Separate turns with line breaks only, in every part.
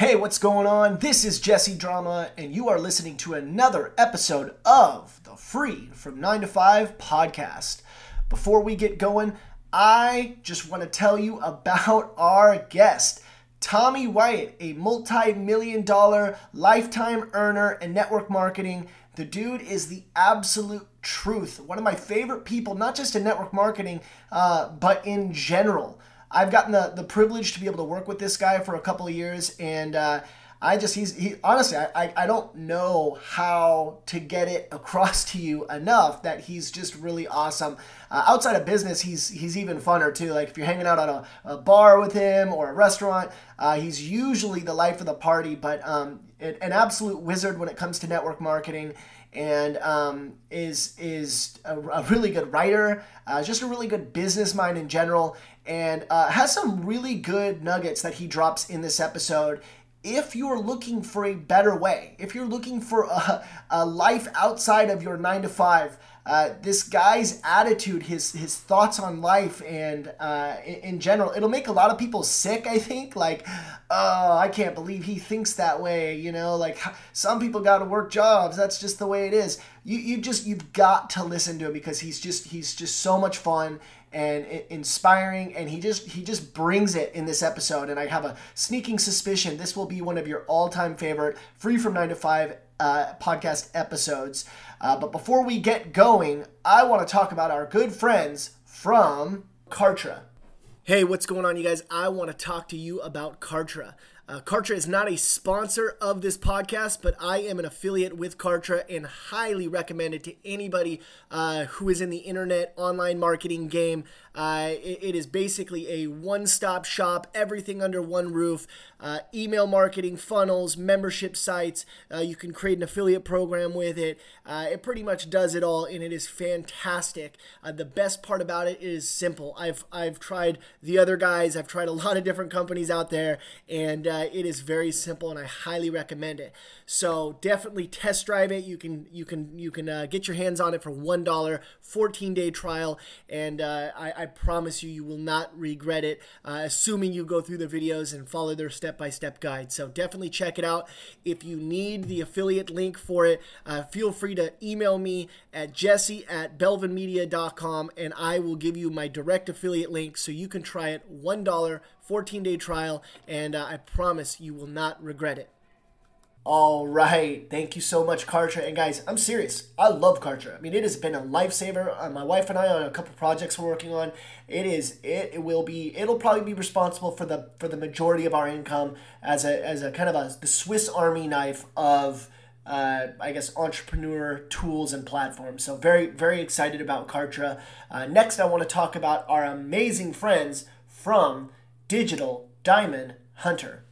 Hey, what's going on? This is Jesse Drama, and you are listening to another episode of the Free from 9 to 5 podcast. Before we get going, I just want to tell you about our guest. Tommy Wyatt, a multi million dollar lifetime earner in network marketing. The dude is the absolute truth. One of my favorite people, not just in network marketing, uh, but in general. I've gotten the, the privilege to be able to work with this guy for a couple of years, and uh, I just he's he honestly I, I don't know how to get it across to you enough that he's just really awesome. Uh, outside of business, he's he's even funner too. Like if you're hanging out at a, a bar with him or a restaurant, uh, he's usually the life of the party, but um, an absolute wizard when it comes to network marketing and um, is is a, a, really good writer, uh, just a really good business mind in general, and uh, has some really good nuggets that he drops in this episode. If you're looking for a better way, if you're looking for a, a life outside of your nine to five, uh, this guy's attitude, his his thoughts on life, and uh, in, in, general, it'll make a lot of people sick. I think, like, oh, I can't believe he thinks that way. You know, like some people got to work jobs. That's just the way it is. You you just you've got to listen to him because he's just he's just so much fun and inspiring and he just he just brings it in this episode and i have a sneaking suspicion this will be one of your all-time favorite free from 9 to 5 uh, podcast episodes uh, but before we get going, I want to talk about our good friends from Kartra. Hey, what's going on, you guys? I want to talk to you about Kartra. Uh, Kartra is not a sponsor of this podcast, but I am an affiliate with Kartra and highly recommend it to anybody uh, who is in the internet online marketing game. Uh, it, it is basically a one stop shop, everything under one roof uh, email marketing, funnels, membership sites. Uh, you can create an affiliate program with it. Uh, it pretty much does it all, and it is fantastic. The best part about it is simple. I've, I've tried the other guys, I've tried a lot of different companies out there, and uh, it is very simple, and I highly recommend it. So definitely test drive it. You can you can you can uh, get your hands on it for one dollar, 14 day trial, and I, I promise you, you will not regret it, uh, assuming you go through the videos and follow their step by step guide. So definitely check it out. If you need the affiliate link for it, uh, feel free to email me at jesse at belvinmedia.com and I will give you my direct affiliate link so you can try it $1, 14 day trial, and uh, I promise you will not regret it. All right. Thank you so much, Kartra. And guys, I'm serious. I love Kartra. I mean, it has been a lifesaver. Uh, my wife and I on a couple projects we're working on. It is. It, it will be. It'll probably be responsible for the for the majority of our income as a as a kind of a the Swiss Army knife of. Uh, I guess entrepreneur tools and platforms. So very very excited about Kartra. Uh, next, I want to talk about our amazing friends from Digital Diamond Hunter.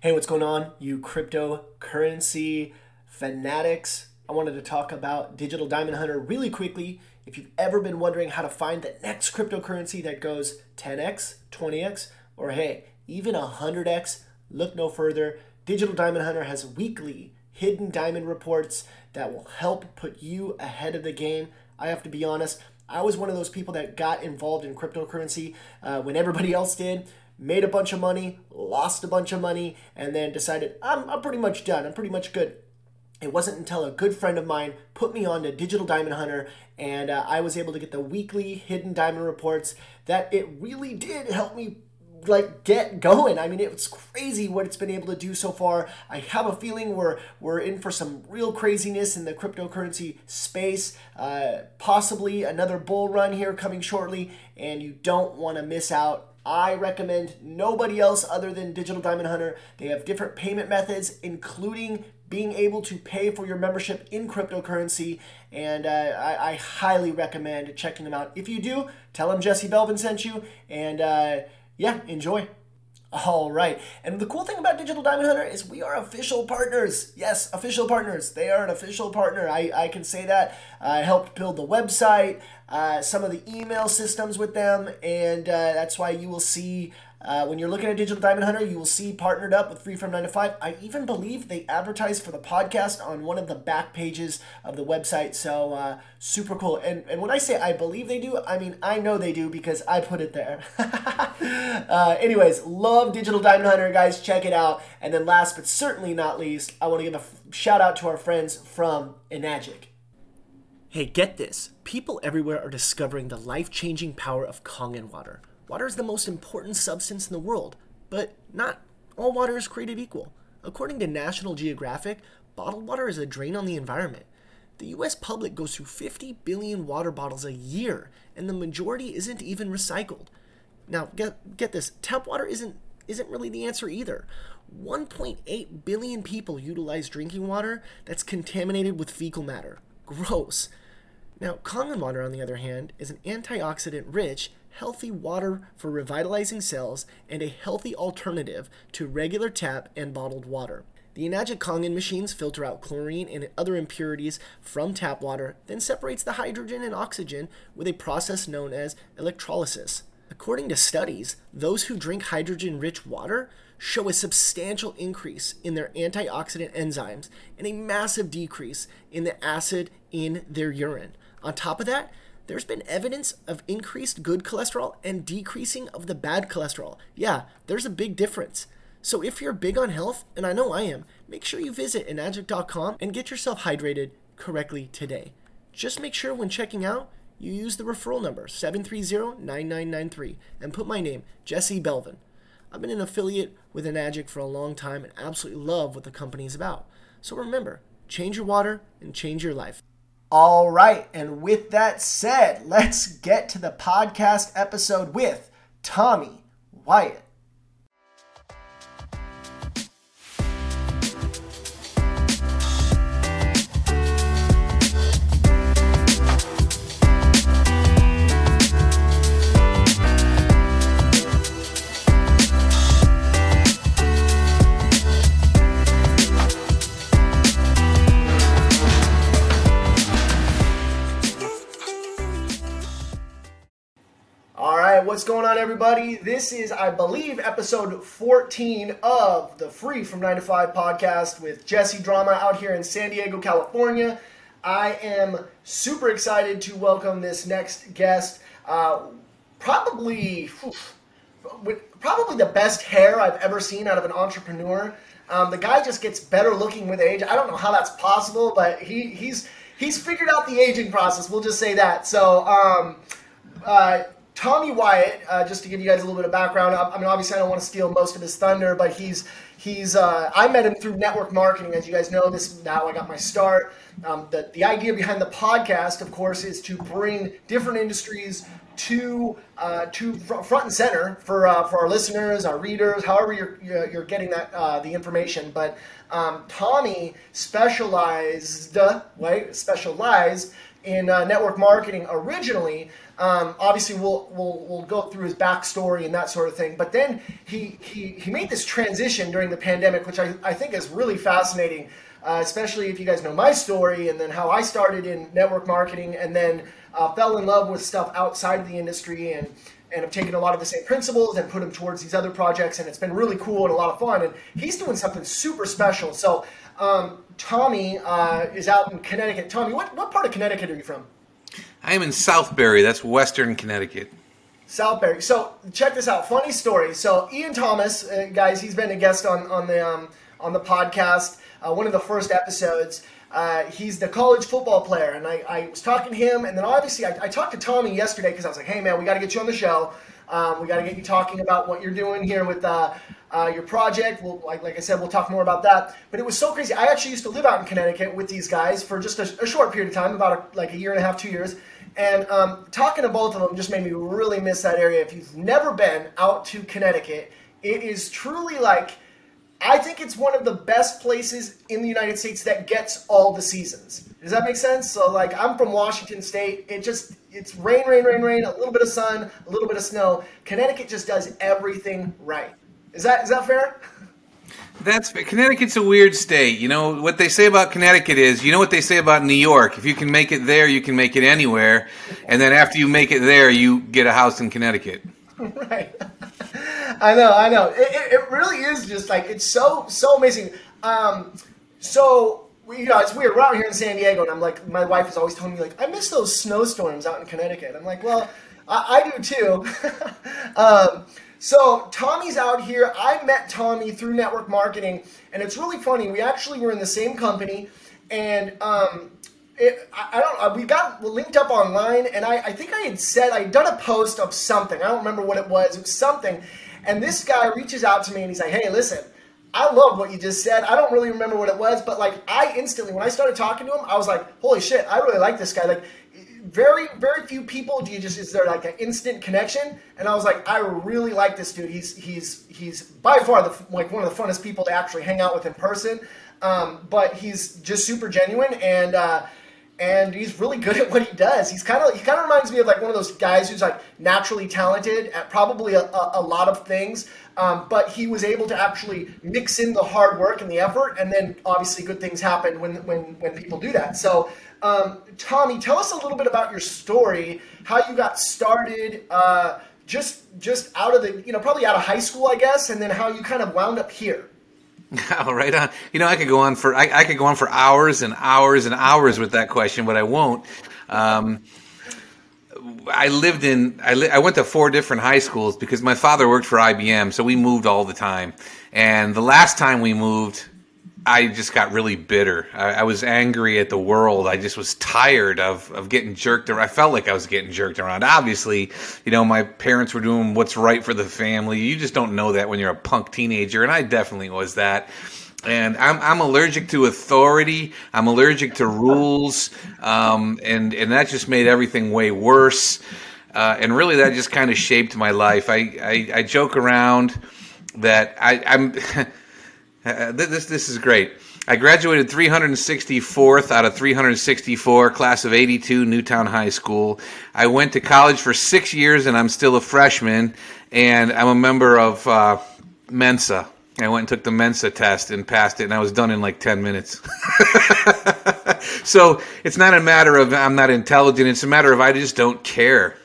Hey, what's going on, you cryptocurrency fanatics? I wanted to talk about Digital Diamond Hunter really quickly. If you've ever been wondering how to find the next cryptocurrency that goes 10x, 20x, or hey, even 100x, look no further. Digital Diamond Hunter has weekly hidden diamond reports that will help put you ahead of the game. I have to be honest, I was one of those people that got involved in cryptocurrency uh, when everybody else did made a bunch of money, lost a bunch of money, and then decided, I'm, I'm pretty much done. I'm pretty much good. It wasn't until a good friend of mine put me on to Digital Diamond Hunter and uh, I was able to get the weekly hidden diamond reports that it really did help me like get going. I mean, it's crazy what it's been able to do so far. I have a feeling we're we're in for some real craziness in the cryptocurrency space. Uh, possibly another bull run here coming shortly, and you don't want to miss out I recommend nobody else other than Digital Diamond Hunter. They have different payment methods, including being able to pay for your membership in cryptocurrency. And uh, I, I, highly recommend checking them out. If you do, tell them Jesse Belvin sent you. And uh, yeah, enjoy. All right. And the cool thing about Digital Diamond Hunter is we are official partners. Yes, official partners. They are an official partner. I, I can say that. I helped build the website, uh, some of the email systems with them, and uh, that's why you will see uh, when you're looking at Digital Diamond Hunter, you will see partnered up with Free From 9 to 5. I even believe they advertise for the podcast on one of the back pages of the website. So uh, super cool. And, and when I say I believe they do, I mean I know they do because I put it there. uh, anyways, love Digital Diamond Hunter, guys. Check it out. And then last but certainly not least, I want to give a f- shout out to our friends from Enagic. Hey, get this. People everywhere are discovering the life changing power of Kangen water. Water is the most important substance in the world, but not all water is created equal. According to National Geographic, bottled water is a drain on the environment. The US public goes through 50 billion water bottles a year, and the majority isn't even recycled. Now, get, get this tap water isn't, isn't really the answer either. 1.8 billion people utilize drinking water that's contaminated with fecal matter. Gross. Now, Kangen water, on the other hand, is an antioxidant rich, healthy water for revitalizing cells and a healthy alternative to regular tap and bottled water. The Enagic Kangen machines filter out chlorine and other impurities from tap water, then separates the hydrogen and oxygen with a process known as electrolysis. According to studies, those who drink hydrogen rich water show a substantial increase in their antioxidant enzymes and a massive decrease in the acid in their urine. On top of that, there's been evidence of increased good cholesterol and decreasing of the bad cholesterol. Yeah, there's a big difference. So if you're big on health, and I know I am, make sure you visit enagic.com and get yourself hydrated correctly today. Just make sure when checking out, you use the referral number 730-9993 and put my name, Jesse Belvin. I've been an affiliate with Enagic for a long time and absolutely love what the company is about. So remember, change your water and change your life. All right, and with that said, let's get to the podcast episode with Tommy Wyatt. Everybody? This is, I believe, episode 14 of the Free from 9 to 5 podcast with Jesse Drama out here in San Diego, California. I am super excited to welcome this next guest. Uh, probably, probably the best hair I've ever seen out of an entrepreneur. Um, the guy just gets better looking with age. I don't know how that's possible, but he, he's he's figured out the aging process. We'll just say that. So. Um, uh, Tommy Wyatt, uh, just to give you guys a little bit of background, I, I mean, obviously, I don't want to steal most of his thunder, but he's he's uh, I met him through network marketing, as you guys know. This now I got my start. Um, the the idea behind the podcast, of course, is to bring different industries to uh, to front and center for uh, for our listeners, our readers, however you're you're getting that uh, the information. But um, Tommy specialized, right? Specialized in uh, network marketing originally. Um, obviously, we'll, we'll we'll go through his backstory and that sort of thing. But then he he, he made this transition during the pandemic, which I, I think is really fascinating, uh, especially if you guys know my story and then how I started in network marketing and then uh, fell in love with stuff outside of the industry and and have taken a lot of the same principles and put them towards these other projects and it's been really cool and a lot of fun and he's doing something super special so um, tommy uh, is out in connecticut tommy what, what part of connecticut are you from
I am in Southbury. That's Western Connecticut.
Southbury. So check this out. Funny story. So Ian Thomas, uh, guys, he's been a guest on on the um, on the podcast. Uh, one of the first episodes. Uh, he's the college football player, and I, I, was talking to him, and then obviously I, I talked to Tommy yesterday because I was like, "Hey man, we got to get you on the show. Um, we got to get you talking about what you're doing here with uh, uh, your project. We'll, like, like I said, we'll talk more about that. But it was so crazy. I actually used to live out in Connecticut with these guys for just a, a short period of time, about a, like a year and a half, two years. And um, talking to both of them just made me really miss that area. If you've never been out to Connecticut, it is truly like I think it's one of the best places in the United States that gets all the seasons. Does that make sense? So like I'm from Washington State. It just it's rain, rain, rain, rain, a little bit of sun, a little bit of snow. Connecticut just does everything right. Is that is that fair?
That's Connecticut's a weird state. You know what they say about Connecticut is, you know what they say about New York. If you can make it there, you can make it anywhere. And then after you make it there, you get a house in Connecticut.
Right. I know, I know. It, it, really is just like it's so so amazing. Um, so you know, it's weird. We're out here in San Diego, and I'm like, my wife is always telling me like, I miss those snowstorms out in Connecticut. I'm like, well, I, I do too. um, so Tommy's out here. I met Tommy through network marketing, and it's really funny. We actually were in the same company, and um, it, I, I, don't. Uh, we got linked up online, and I, I think I had said I had done a post of something. I don't remember what it was. It was something, and this guy reaches out to me, and he's like, "Hey, listen." I love what you just said. I don't really remember what it was, but like I instantly, when I started talking to him, I was like, "Holy shit! I really like this guy." Like, very, very few people do you just is there like an instant connection? And I was like, I really like this dude. He's he's he's by far the like one of the funnest people to actually hang out with in person. Um, but he's just super genuine and. Uh, and he's really good at what he does. He's kind of he kind of reminds me of like one of those guys who's like naturally talented at probably a, a, a lot of things, um, but he was able to actually mix in the hard work and the effort, and then obviously good things happen when when when people do that. So. Um, Tommy, tell us a little bit about your story, how you got started, uh, just just out of the you know probably out of high school, I guess, and then how you kind of wound up here.
Oh, right on. You know, I could go on for I, I, could go on for hours and hours and hours with that question, but I won't. Um, I lived in I, li- I went to four different high schools because my father worked for IBM, so we moved all the time. And the last time we moved, I just got really bitter. I, I, was angry at the world. I just was tired of, of getting jerked around. I felt like I was getting jerked around. Obviously, you know, my parents were doing what's right for the family. You just don't know that when you're a punk teenager, and I definitely was that. And I'm, I'm allergic to authority. I'm allergic to rules, um, and and that just made everything way worse. Uh, and really, that just kind of shaped my life. I, I, I joke around that I, I'm. Uh, this this is great. I graduated 364th out of 364, class of 82, Newtown High School. I went to college for six years, and I'm still a freshman. And I'm a member of uh, Mensa. I went and took the Mensa test and passed it, and I was done in like 10 minutes. so it's not a matter of I'm not intelligent; it's a matter of I just don't care.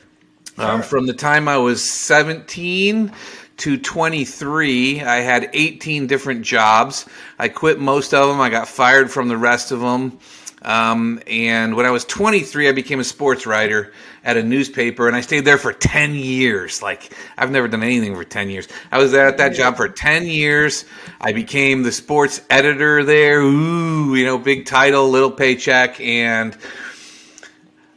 Um, sure. Um, from the time I was 17 to 23, I had 18 different jobs. I quit most of them. I got fired from the rest of them. Um, and when I was 23, I became a sports writer at a newspaper, and I stayed there for 10 years. Like, I've never done anything for 10 years. I was at that job for 10 years. I became the sports editor there. Ooh, you know, big title, little paycheck, and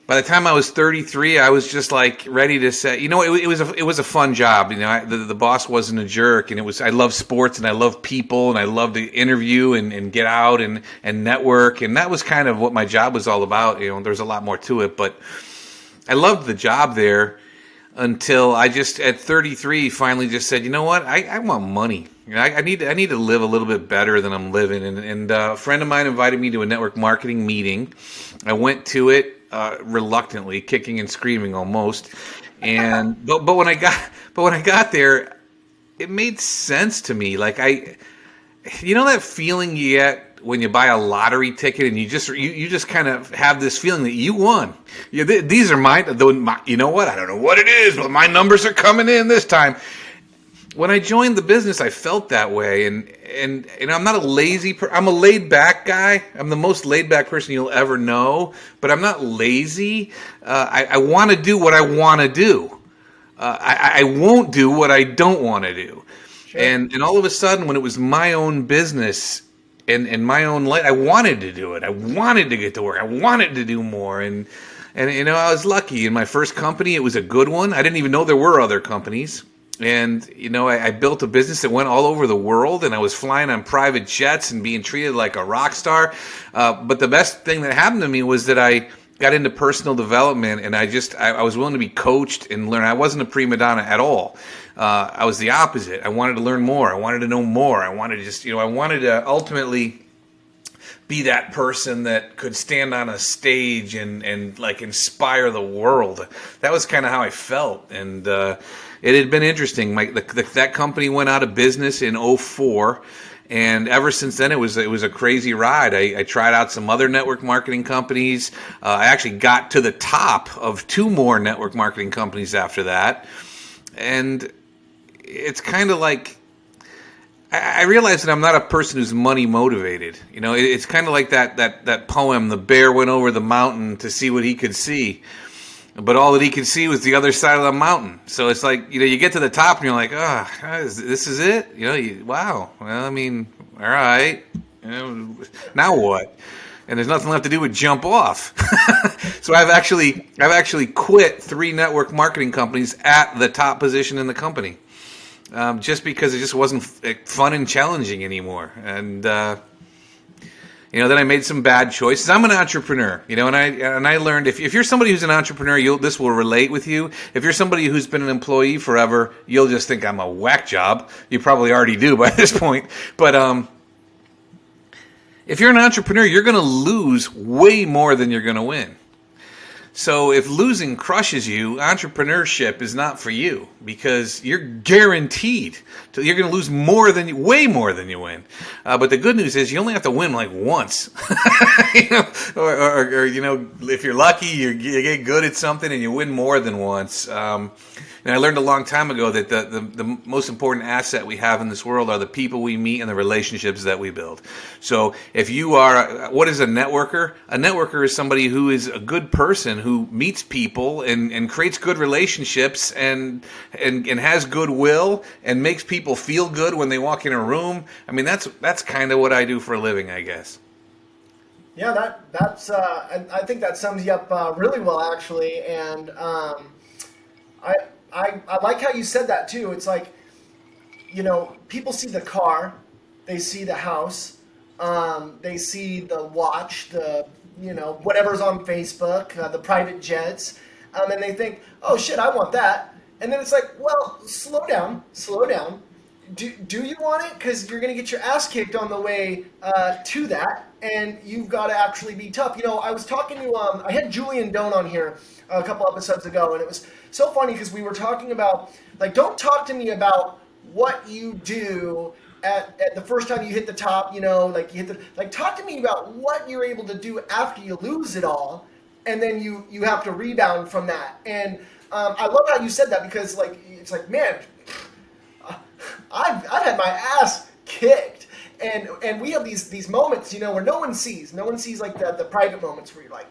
by the time I was 33, I was just like ready to say, you know, it, it was a it was a fun job. You know, I, the, the boss wasn't a jerk, and it was I love sports and I love people and I love to interview and, and get out and and network, and that was kind of what my job was all about. You know, there's a lot more to it, but I loved the job there until I just at 33 finally just said, you know what, I, I want money. You know, I, I, need I need to live a little bit better than I'm living. And, and uh, a friend of mine invited me to a network marketing meeting. I went to it uh, reluctantly, kicking and screaming almost. And but but when I got but when I got there, it made sense to me. Like I, you know that feeling you get when you buy a lottery ticket and you just you, you just kind of have this feeling that you won. You, th- these are the, my, you know what? I don't know what it is, but my numbers are coming in this time when I joined the business, I felt that way, and and and I'm not a lazy. Per- I'm a laid back guy. I'm the most laid back person you'll ever know, but I'm not lazy. Uh, I, I want to do what I want to do. Uh, I, I won't do what I don't want to do. Sure. And and all of a sudden, when it was my own business and and my own life, I wanted to do it. I wanted to get to work. I wanted to do more, and and you know I was lucky. In my first company, it was a good one. I didn't even know there were other companies and you know I, I, built a business that went all over the world and i was flying on private jets and being treated like a rock star. Uh, but the best thing that happened to me was that i got into personal development and i just I, I was willing to be coached and learn. I wasn't a prima donna at all. Uh, i was the opposite. I wanted to learn more. I wanted to know more. I wanted to just you know i wanted to ultimately be that person that could stand on a stage and, and like inspire the world. That was kind of how I felt. And, uh, it had been interesting. My, the, the, that company went out of business in 04 and ever since then it was it was a crazy ride. I, I tried out some other network marketing companies. Uh, I actually got to the top of two more network marketing companies after that, and it's kind of like I realize that I'm not a person who's money motivated. You know, it's kind of like that that that poem, "The bear went over the mountain to see what he could see." But all that he could see was the other side of the mountain. So it's like you know you get to the top and you're like, oh, this is it. You know, you, wow. Well, I mean, all right. Now what? And there's nothing left to do but jump off. so I've actually I've actually quit three network marketing companies at the top position in the company, um, just because it just wasn't fun and challenging anymore. And uh, you know, then I made some bad choices. I'm an entrepreneur, you know, and I and I learned if, if you're somebody who's an entrepreneur, you'll this will relate with you. If you're somebody who's been an employee forever, you'll just think I'm a whack job. You probably already do by this point. But um, if you're an entrepreneur, you're going to lose way more than you're going to win. So if losing crushes you, entrepreneurship is not for you because you're guaranteed to, you're going to lose more than way more than you win. Uh, but the good news is you only have to win like once, you know, or, or, or, you know, if you're lucky, you, you, get good at something and you win more than once. Um, and I learned a long time ago that the, the, the, most important asset we have in this world are the people we meet and the relationships that we build. So if you are, what is a networker? A networker is somebody who is a good person who meets people and, and creates good relationships and, and, and has goodwill and makes people feel good when they walk in a room. I mean, that's, that's kind of what I do for a living, I guess.
Yeah, that that's. Uh, I, I, think that sums you up uh, really well, actually. And um, I I, I like how you said that too. It's like, you know, people see the car, they see the house, um, they see the watch, the, you know, whatever's on Facebook, uh, the private jets, um, and they think, oh shit, I want that. And then it's like, well, slow down, slow down. Do, do you want it? Because you're going to get your ass kicked on the way uh, to that, and you've got to actually be tough. You know, I was talking to, um, I had Julian Doan on here a couple episodes ago, and it was so funny because we were talking about like don't talk to me about what you do at, at the first time you hit the top, you know, like you hit the like talk to me about what you're able to do after you lose it all, and then you you have to rebound from that. And um, I love how you said that because like it's like man, I've I've had my ass kicked. And, and we have these these moments, you know, where no one sees. No one sees like the, the private moments where you're like,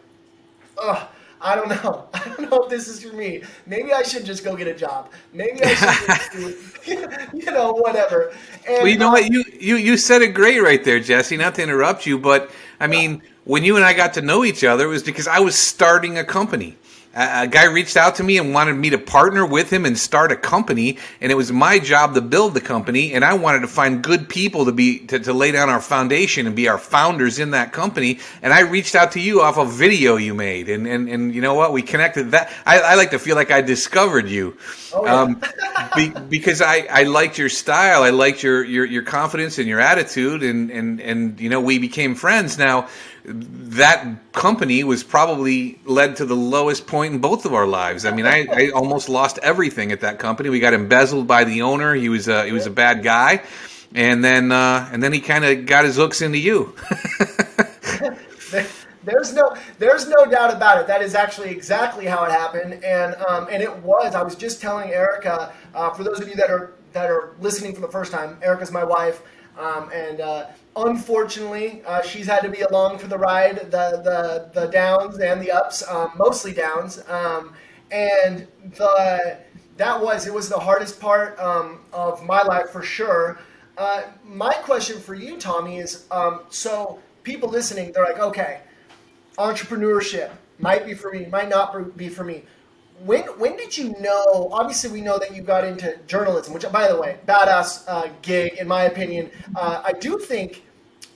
ugh, I don't know. I don't know if this is for me. Maybe I should just go get a job. Maybe I should, you know, whatever.
And, well, you know um, what? You, you you said it great right there, Jesse. Not to interrupt you, but I mean, when you and I got to know each other, it was because I was starting a company a guy reached out to me and wanted me to partner with him and start a company and it was my job to build the company and i wanted to find good people to be to, to lay down our foundation and be our founders in that company and i reached out to you off a video you made and and, and you know what? We connected that. I, I like to feel like i discovered you. Oh, yeah. um, be, because I, I liked your style i liked your, your your confidence and your attitude and and and you know we became friends. Now that company was probably led to the lowest point in both of our lives. I mean, I, I almost lost everything at that company. We got embezzled by the owner. He was a, he was a bad guy, and then uh, and then he kind of got his hooks into you.
there's no there's no doubt about it. That is actually exactly how it happened, and um, and it was. I was just telling Erica. Uh, for those of you that are that are listening for the first time, Erica's my wife, um, and uh, unfortunately, uh, she's had to be along for the ride, the the, the downs and the ups, um, mostly downs. Um, and the that was it was the hardest part um, of my life for sure. Uh, my question for you, Tommy, is um, so people listening, they're like, okay, entrepreneurship might be for me, might not be for me when when did you know? Obviously, we know that you got into journalism, which, by the way, badass uh, gig in my opinion. Uh, I do think.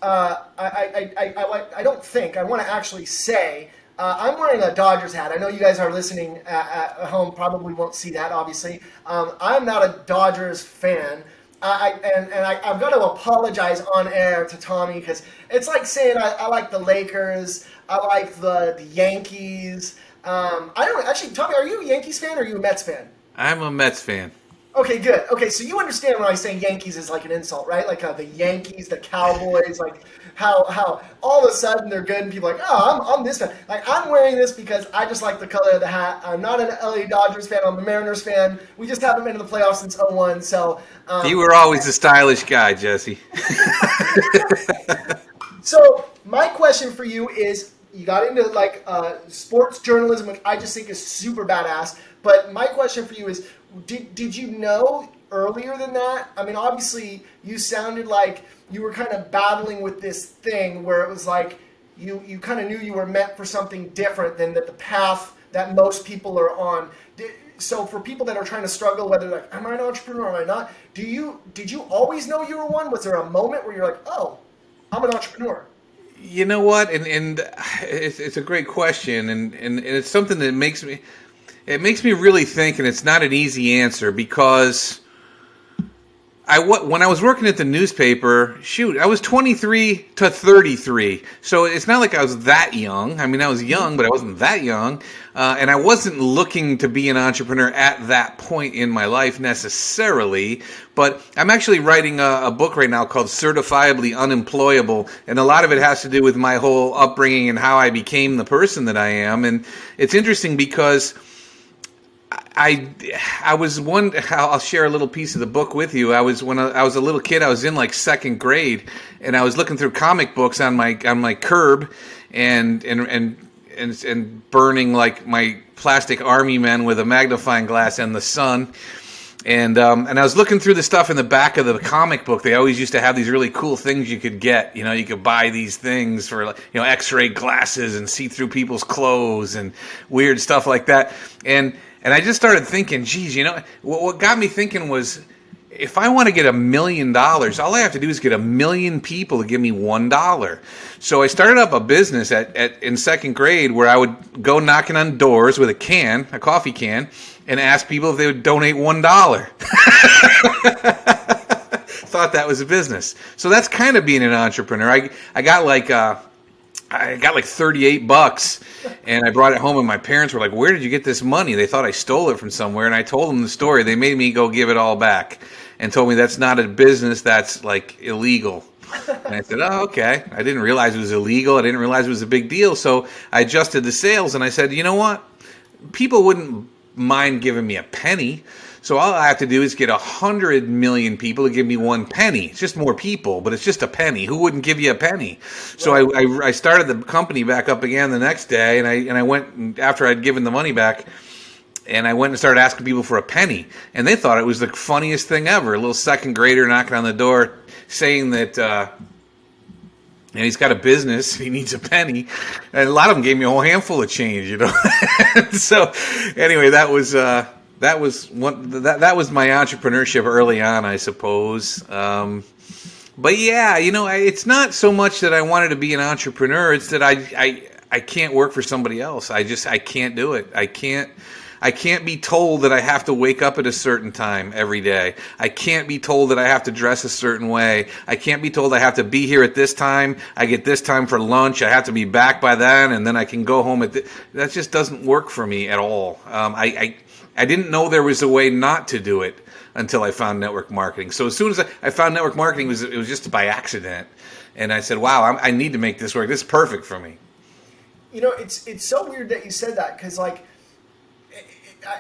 Uh, I, I, I, I, don't think. I want to actually say. Uh, I'm wearing a Dodgers hat. I know you guys are listening at, at home, probably won't see that, obviously. Um, I'm not a Dodgers fan. I, and, and I, have got to apologize on air to Tommy because it's like saying I, I, like the Lakers, I like the, the Yankees, um, I don't actually. Tommy, are you a Yankees fan or are you a Mets fan?
I'm a Mets fan.
Okay, good. Okay, so you understand when I say Yankees is like an insult, right? Like uh, the Yankees, the Cowboys, like how how all of a sudden they're good and people are like, oh, I'm, I'm this fan. Like I'm wearing this because I just like the color of the hat. I'm not an LA Dodgers fan. I'm a Mariners fan. We just haven't been in the playoffs since 01. So
um, you were always a stylish guy, Jesse.
so my question for you is, you got into like uh, sports journalism, which I just think is super badass. But my question for you is, did did you know earlier than that? I mean, obviously you sounded like you were kind of battling with this thing where it was like you you kind of knew you were meant for something different than that the path that most people are on. So for people that are trying to struggle, whether like, am I an entrepreneur or am I not? Do you did you always know you were one? Was there a moment where you're like, oh, I'm an entrepreneur?
You know what, and and it's, it's a great question, and and it's something that makes me it makes me really think, and it's not an easy answer because I when I was working at the newspaper, shoot, I was 23 to 33, so it's not like I was that young. I mean, I was young, but I wasn't that young, uh, and I wasn't looking to be an entrepreneur at that point in my life necessarily. But I'm actually writing a, a book right now called "Certifiably Unemployable," and a lot of it has to do with my whole upbringing and how I became the person that I am. And it's interesting because I I was one. I'll share a little piece of the book with you. I was when I, I, was a little kid. I was in like second grade, and I was looking through comic books on my on my curb, and and and and, and burning like my plastic army men with a magnifying glass and the sun. And um, and I was looking through the stuff in the back of the comic book. They always used to have these really cool things you could get. You know, you could buy these things for you know X-ray glasses and see through people's clothes and weird stuff like that. And and I just started thinking, geez, you know, what, what got me thinking was if I want to get a million dollars, all I have to do is get a million people to give me one dollar. So I started up a business at, at in second grade where I would go knocking on doors with a can, a coffee can, and ask people if they would donate one dollar. Thought that was a business. So that's kind of being an entrepreneur. I I got like uh, I got like 38 bucks and I brought it home and my parents were like, "Where did you get this money?" They thought I stole it from somewhere and I told them the story. They made me go give it all back and told me that's not a business, that's like illegal. And I said, "Oh, okay." I didn't realize it was illegal. I didn't realize it was a big deal. So I adjusted the sales and I said, "You know what? People wouldn't mind giving me a penny." So all I have to do is get a hundred million people to give me one penny. It's just more people, but it's just a penny. Who wouldn't give you a penny? So I, I, I started the company back up again the next day, and I and I went after I'd given the money back and I went and started asking people for a penny, and they thought it was the funniest thing ever. A little second grader knocking on the door saying that. Uh, and he's got a business. He needs a penny, and a lot of them gave me a whole handful of change, you know. so, anyway, that was uh, that was one that that was my entrepreneurship early on, I suppose. Um, but yeah, you know, it's not so much that I wanted to be an entrepreneur; it's that I I I can't work for somebody else. I just I can't do it. I can't. I can't be told that I have to wake up at a certain time every day. I can't be told that I have to dress a certain way. I can't be told I have to be here at this time. I get this time for lunch. I have to be back by then, and then I can go home at. The, that just doesn't work for me at all. Um, I, I I didn't know there was a way not to do it until I found network marketing. So as soon as I, found network marketing, it was, it was just by accident. And I said, wow, I'm, i need to make this work. This is perfect for me.
You know, it's it's so weird that you said that because like,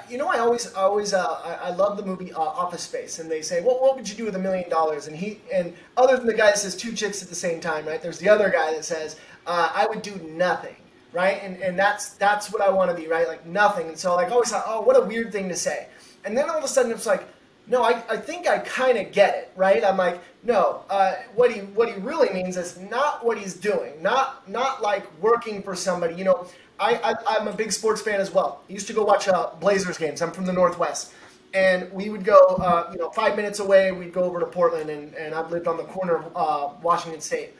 you know, I always I always uh, I, I, love the movie uh, Office Space, and they say, well, what would you do with a million dollars? And he and other than the guy that says two chicks at the same time, right? There's the other guy that says, uh, I would do nothing right? And and that's that's what I want to be, right? Like nothing. And so like always thought, oh, what a weird thing to say. And then all of a sudden it's like, no, I, I think I kind of get it, right? I'm like, no, uh, what he what he really means is not what he's doing, not not like working for somebody. You know, I, I am a big sports fan as well. I used to go watch uh, Blazers games. I'm from the Northwest. And we would go, uh, you know, five minutes away. We'd go over to Portland, and, and I've lived on the corner of uh, Washington State.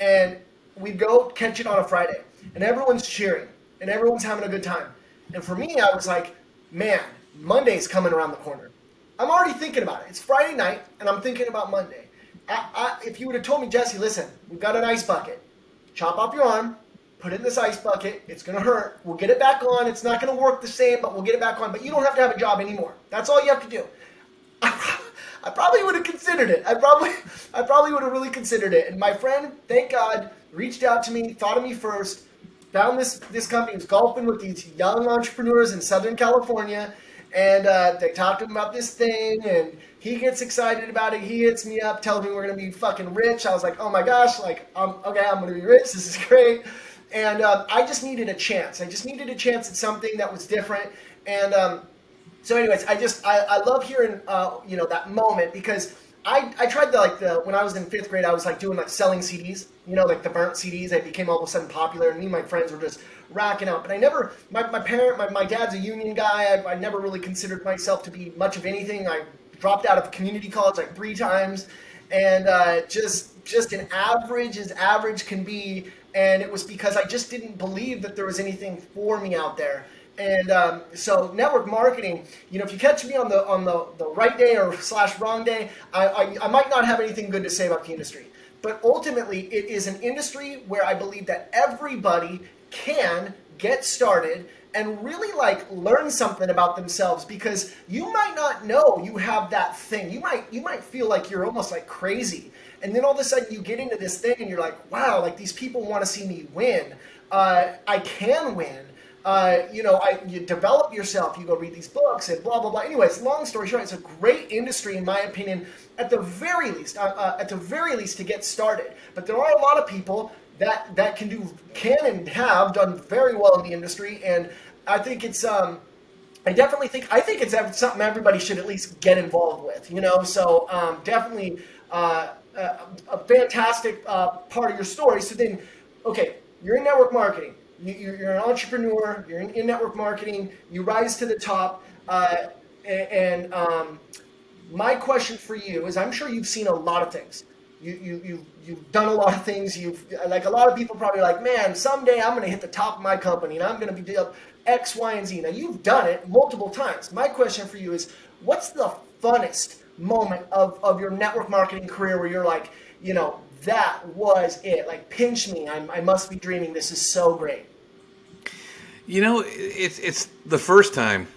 And we'd go catch it on a Friday and everyone's cheering and everyone's having a good time. And for me, I was like, man, Monday's coming around the corner. I'm already thinking about it. It's Friday night, and I'm thinking about Monday. I, I, if you would have told me, Jesse, listen, we've got an ice bucket. Chop off your arm, put it in this ice bucket. It's going to hurt. We'll get it back on. It's not going to work the same, but we'll get it back on. But you don't have to have a job anymore. That's all you have to do. I probably would have considered it. I probably, I probably would have really considered it. And my friend, thank God, reached out to me, thought of me first, found this this company, was golfing with these young entrepreneurs in Southern California, and uh, they talked to him about this thing, and he gets excited about it. He hits me up, tells me we're gonna be fucking rich. I was like, oh my gosh, like, um, okay, I'm gonna be rich. This is great. And um, I just needed a chance. I just needed a chance at something that was different. And um, so, anyways, I just I, I love hearing uh, you know that moment because I, I tried the like the when I was in fifth grade I was like doing like selling CDs you know like the burnt CDs I became all of a sudden popular and me and my friends were just racking out but I never my, my parent my, my dad's a union guy I, I never really considered myself to be much of anything I dropped out of community college like three times and uh, just just an average as average can be and it was because I just didn't believe that there was anything for me out there and um, so network marketing, you know, if you catch me on the on the, the right day or slash wrong day, I, I, I might not have anything good to say about the industry. But ultimately, it is an industry where I believe that everybody can get started and really like learn something about themselves because you might not know you have that thing. You might you might feel like you're almost like crazy. And then all of a sudden you get into this thing and you're like, wow, like these people want to see me win. Uh, I can win uh, you know, I, you develop yourself, you go read these books and blah, blah, blah. Anyways, long story short, it's a great industry, in my opinion, at the very least, uh, uh, at the very least to get started. But there are a lot of people that, that can do, can and have done very well in the industry. And I think it's, um, I definitely think, I think it's something everybody should at least get involved with, you know? So um, definitely uh, a, a fantastic uh, part of your story. So then, okay, you're in network marketing you're an entrepreneur, you're in, network marketing, you rise to the top. Uh, and um, my question for you is I'm sure you've seen a lot of things. You, you, you, you've done a lot of things. You've, like a lot of people probably like, man, someday I'm going to hit the top of my company and I'm going to be up X, Y, and Z. Now, you've done it multiple times. My question for you is what's the funnest moment of, of your network marketing career where you're like, you know, that was it. Like, pinch me. I'm, I must be dreaming. This is so great.
You know, it's it's the first time.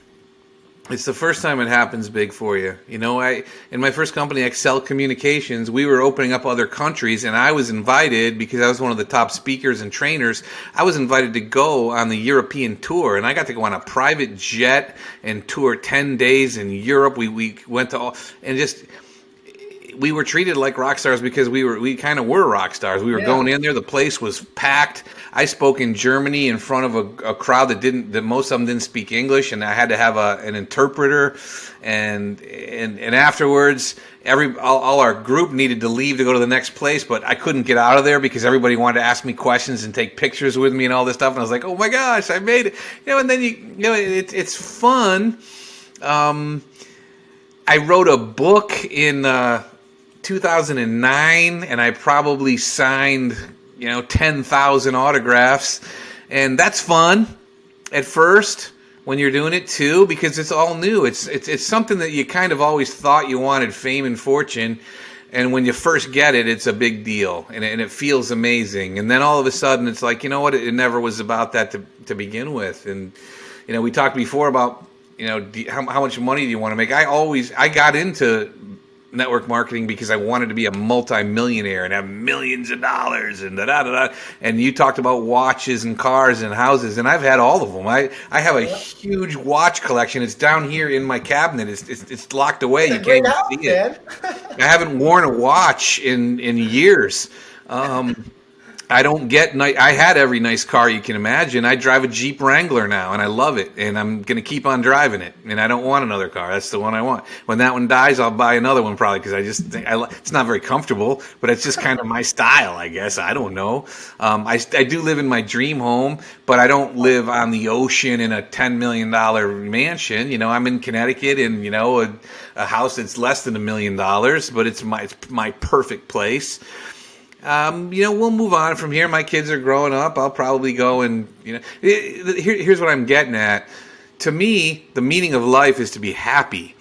It's the first time it happens big for you. You know, I in my first company, Excel Communications, we were opening up other countries, and I was invited because I was one of the top speakers and trainers. I was invited to go on the European tour, and I got to go on a private jet and tour ten days in Europe. We we went to all and just we were treated like rock stars because we were we kind of were rock stars. We were yeah. going in there. The place was packed. I spoke in Germany in front of a, a, crowd that didn't that most of them didn't speak English, and I had to have a, an interpreter. And and and afterwards, every all, all, our group needed to leave to go to the next place, but I couldn't get out of there because everybody wanted to ask me questions and take pictures with me and all this stuff. And I was like, oh my gosh, I made it. You know, and then you you know it, it's fun. Um, I wrote a book in. Uh, 2009, and I probably signed, you know, 10,000 autographs. And that's fun at first when you're doing it too, because it's all new. It's, it's, it's something that you kind of always thought you wanted fame and fortune. And when you first get it, it's a big deal and, and it feels amazing. And then all of a sudden, it's like, you know what? It, it never was about that to, to begin with. And, you know, we talked before about, you know, how, how much money do you want to make? I always, I got into network marketing because I wanted to be a multimillionaire and have millions of dollars and da da da. And you talked about watches and cars and houses, and I've had all of them. I, I have a huge watch collection. It's down here in my cabinet. It's it's, it's locked away. You can't see it. I haven't worn a watch in in years. Um, I don't get. I had every nice car you can imagine. I drive a Jeep Wrangler now, and I love it, and I'm going to keep on driving it. And I don't want another car. That's the one I want. When that one dies, I'll buy another one probably because I just think I, it's not very comfortable, but it's just kind of my style, I guess. I don't know. Um, I I do live in my dream home, but I don't live on the ocean in a ten million dollar mansion. You know, I'm in Connecticut, and you know, a, a house that's less than a million dollars, but it's my it's my perfect place um, you know, we'll move on from here. My kids are growing up. I'll probably go and, you know, here, here's what I'm getting at. To me, the meaning of life is to be happy.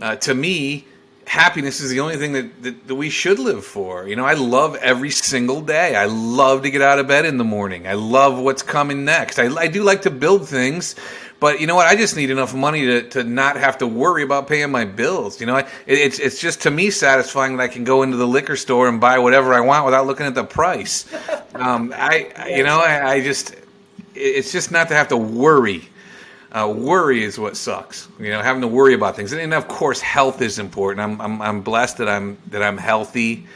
Uh, to me, happiness is the only thing that, that, that, we should live for. You know, I love every single day. I love to get out of bed in the morning. I love what's coming next. I, I do like to build things, But you know what? I just need enough money to, to not have to worry about paying my bills. You know, it, it's it's just to me satisfying that I can go into the liquor store and buy whatever I want without looking at the price. Um, I you know I, I just it's just not to have to worry. Uh, worry is what sucks. You know, having to worry about things, and, and of course, health is important. I'm, I'm I'm blessed that I'm that I'm healthy.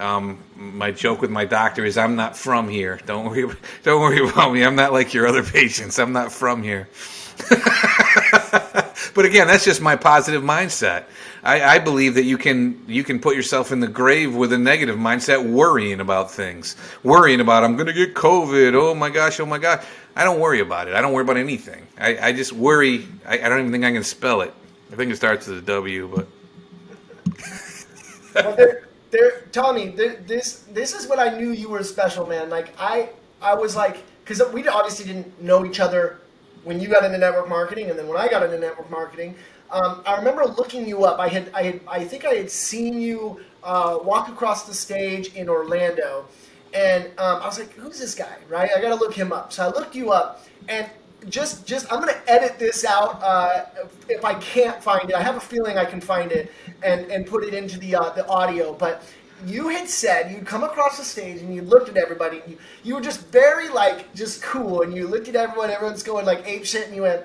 Um, my joke with my doctor is I'm not from here. Don't worry, don't worry about me. I'm not like your other patients. I'm not from here. but again, that's just my positive mindset. I, I, believe that you can you can put yourself in the grave with a negative mindset, worrying about things, worrying about I'm going to get COVID. Oh my gosh, oh my god. I don't worry about it. I don't worry about anything. I, I just worry. I, I, don't even think I can spell it. I think it starts with a W, but.
well, Tommy. There, this this is what I knew you were special, man. Like I I was like because we obviously didn't know each other when you got into network marketing, and then when I got into network marketing, um, I remember looking you up. I had, I had, I think I had seen you uh, walk across the stage in Orlando, and um, I was like, "Who's this guy?" Right? I got to look him up. So I looked you up, and just, just, I'm gonna edit this out uh, if I can't find it. I have a feeling I can find it and and put it into the uh, the audio, but you had said you'd come across the stage and you looked at everybody and you, you were just very like just cool and you looked at everyone everyone's going like ape shit and you went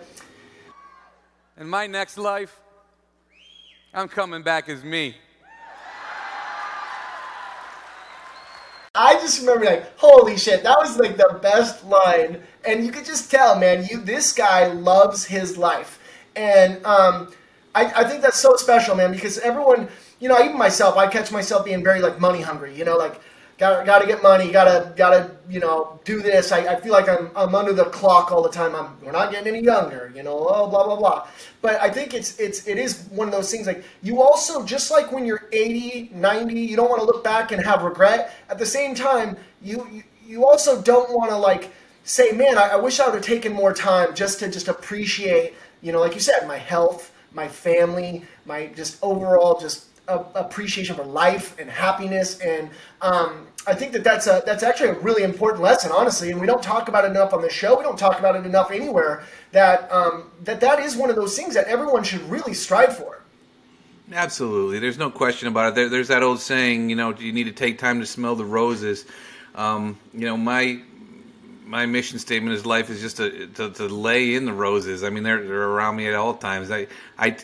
in my next life i'm coming back as me.
I just remember like holy shit that was like the best line. And you could just tell man you this guy loves his life. And um, I, I think that's so special man because everyone you know, even myself, I catch myself being very like money hungry. You know, like got got to get money, gotta gotta you know do this. I, I feel like I'm I'm under the clock all the time. I'm we're not getting any younger. You know, oh blah blah blah. But I think it's it's it is one of those things like you also just like when you're 80, 90, you don't want to look back and have regret. At the same time, you you, you also don't want to like say, man, I, I wish I would have taken more time just to just appreciate. You know, like you said, my health, my family, my just overall just appreciation for life and happiness and um, I think that that's a that's actually a really important lesson, honestly, and we don't talk about it enough on the show. We don't talk about it enough anywhere. That um, that that is one of those things that everyone should really strive for.
Absolutely, there's no question about it. There, there's that old saying, you know, you need to take time to smell the roses. Um, you know, my my mission statement is life is just to, to, to lay in the roses. I mean, they're, they're around me at all times. I I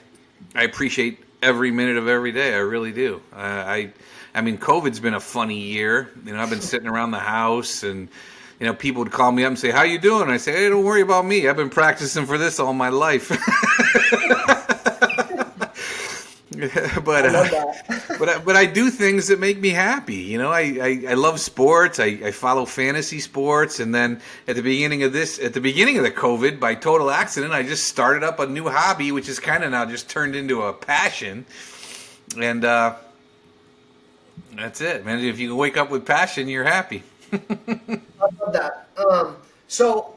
I appreciate every minute of every day. I really do. Uh, I, I mean, COVID's been a funny year. You know, I've been sitting around the house, and you know, people would call me up and say, "How you doing?" I say, "Hey, don't worry about me. I've been practicing for this all my life." but uh, but I, but I do things that make me happy. You know, I, I, I love sports. I, I follow fantasy sports, and then at the beginning of this, at the beginning of the COVID, by total accident, I just started up a new hobby, which is kind of now just turned into a passion, and uh, that's it, man. If you can wake up with passion, you're happy.
I love that. Um, so,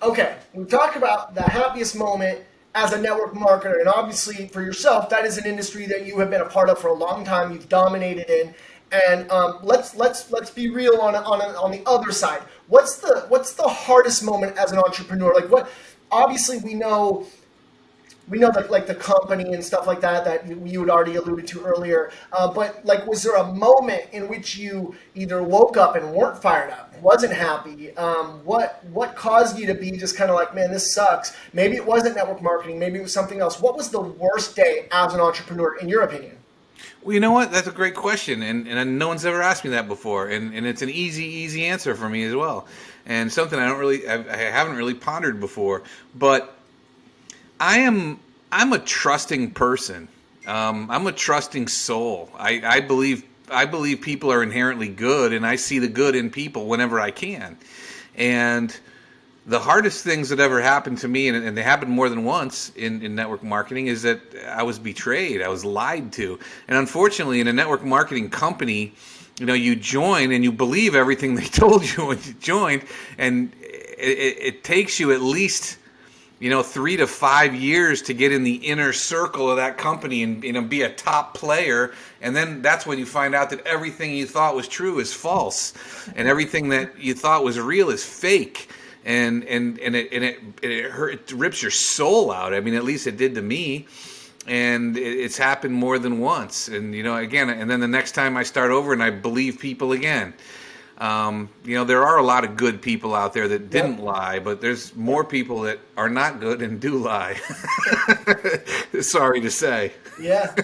okay, we talked about the happiest moment as a network marketer. And obviously, for yourself, that is an industry that you have been a part of for a long time. You've dominated in. And um, let's let's let's be real on on on the other side. What's the what's the hardest moment as an entrepreneur? Like what? Obviously, we know we know that like the company and stuff like that that you had already alluded to earlier. Uh, but like, was there a moment in which you either woke up and weren't fired up, wasn't happy? Um, what what caused you to be just kind of like, man, this sucks? Maybe it wasn't network marketing. Maybe it was something else. What was the worst day as an entrepreneur, in your opinion?
Well, you know what? That's a great question, and and no one's ever asked me that before, and and it's an easy easy answer for me as well, and something I don't really I haven't really pondered before, but I am I'm a trusting person. Um, I'm a trusting soul. I, I believe I believe people are inherently good, and I see the good in people whenever I can. And the hardest things that ever happened to me, and, and they happened more than once in, in network marketing, is that I was betrayed. I was lied to. And unfortunately, in a network marketing company, you know, you join and you believe everything they told you when you joined, and it, it takes you at least you know, three to five years to get in the inner circle of that company and you know be a top player, and then that's when you find out that everything you thought was true is false, and everything that you thought was real is fake. and and and it and it it, hurt, it rips your soul out. I mean, at least it did to me. And it's happened more than once, and you know, again, and then the next time I start over, and I believe people again. Um, you know, there are a lot of good people out there that didn't yep. lie, but there's more people that are not good and do lie. Sorry to say.
Yeah.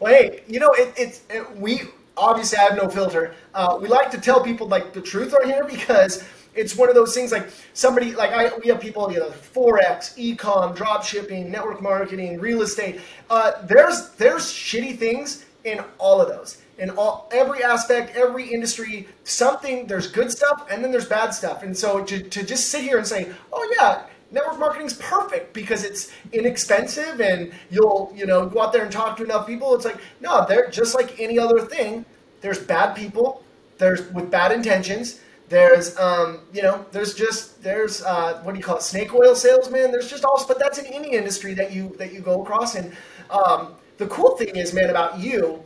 Well, hey, you know, it, it's it, we obviously I have no filter. Uh, we like to tell people like the truth on here because it's one of those things like somebody like I we have people you know forex, ecom, drop shipping, network marketing, real estate. Uh, there's there's shitty things in all of those in all every aspect, every industry. Something there's good stuff and then there's bad stuff. And so to, to just sit here and say, oh yeah, network marketing's perfect because it's inexpensive and you'll you know go out there and talk to enough people. It's like no, they're just like any other thing. There's bad people. There's with bad intentions. There's um, you know there's just there's uh, what do you call it snake oil salesman. There's just all but that's in any industry that you that you go across. And um, the cool thing is, man, about you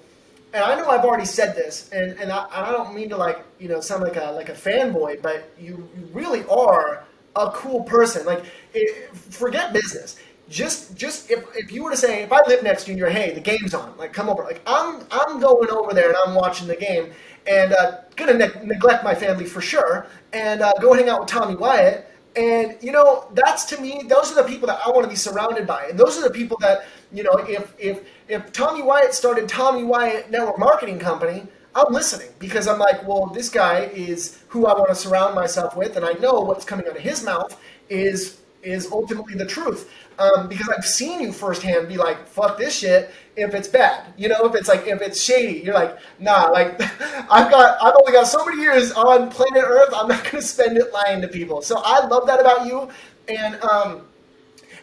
and I know I've already said this, and, and I, I don't mean to like you know sound like a like a fanboy, but you, you really are a cool person. Like, it, forget business. Just just if, if you were to say if I live next to you you're hey the game's on like come over like I'm I'm going over there and I'm watching the game and uh, gonna ne- neglect my family for sure and uh, go hang out with Tommy Wyatt and you know that's to me those are the people that I want to be surrounded by and those are the people that you know if if if Tommy Wyatt started Tommy Wyatt Network Marketing Company, I'm listening because I'm like, well, this guy is who I want to surround myself with, and I know what's coming out of his mouth is is ultimately the truth. Um, because I've seen you firsthand be like, fuck this shit if it's bad. You know, if it's like if it's shady, you're like, nah, like I've got I've only got so many years on planet Earth, I'm not gonna spend it lying to people. So I love that about you. And um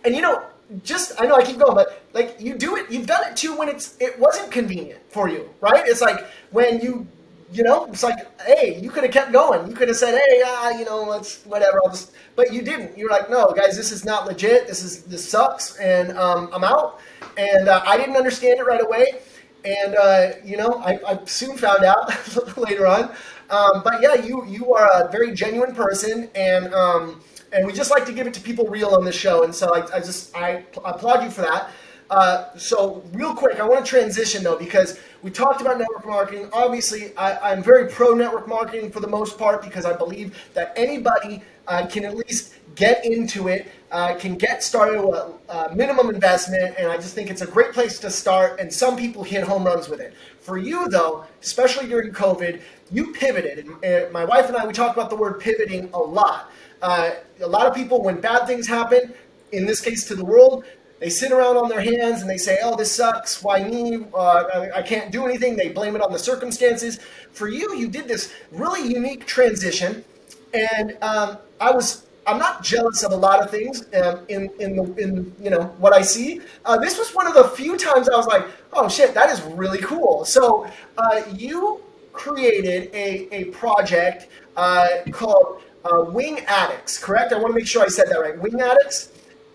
and you know, just I know I keep going, but like you do it, you've done it too when it's it wasn't convenient for you, right? It's like when you you know, it's like, hey, you could have kept going. You could have said, hey, ah, you know, let's whatever. I'll just, but you didn't. You're like, no, guys, this is not legit. This is this sucks, and um, I'm out. And uh, I didn't understand it right away, and uh, you know, I, I, soon found out later on. Um, but yeah, you you are a very genuine person, and um, and we just like to give it to people real on the show. And so I, I just I applaud you for that. Uh, so real quick, I want to transition though because we talked about network marketing. Obviously, I, am very pro network marketing for the most part because I believe that anybody uh, can at least get into it, uh, can get started with a minimum investment, and I just think it's a great place to start. And some people hit home runs with it. For you though, especially during COVID, you pivoted. And my wife and I we talk about the word pivoting a lot. Uh, a lot of people, when bad things happen, in this case to the world, they sit around on their hands and they say, "Oh, this sucks. Why me? Uh, I can't do anything." They blame it on the circumstances. For you, you did this really unique transition, and um, I was. I'm not jealous of a lot of things um, in in the in you know what I see. Uh, this was one of the few times I was like, "Oh shit, that is really cool." So uh, you created a a project uh, called uh, Wing Addicts, correct? I want to make sure I said that right. Wing Addicts,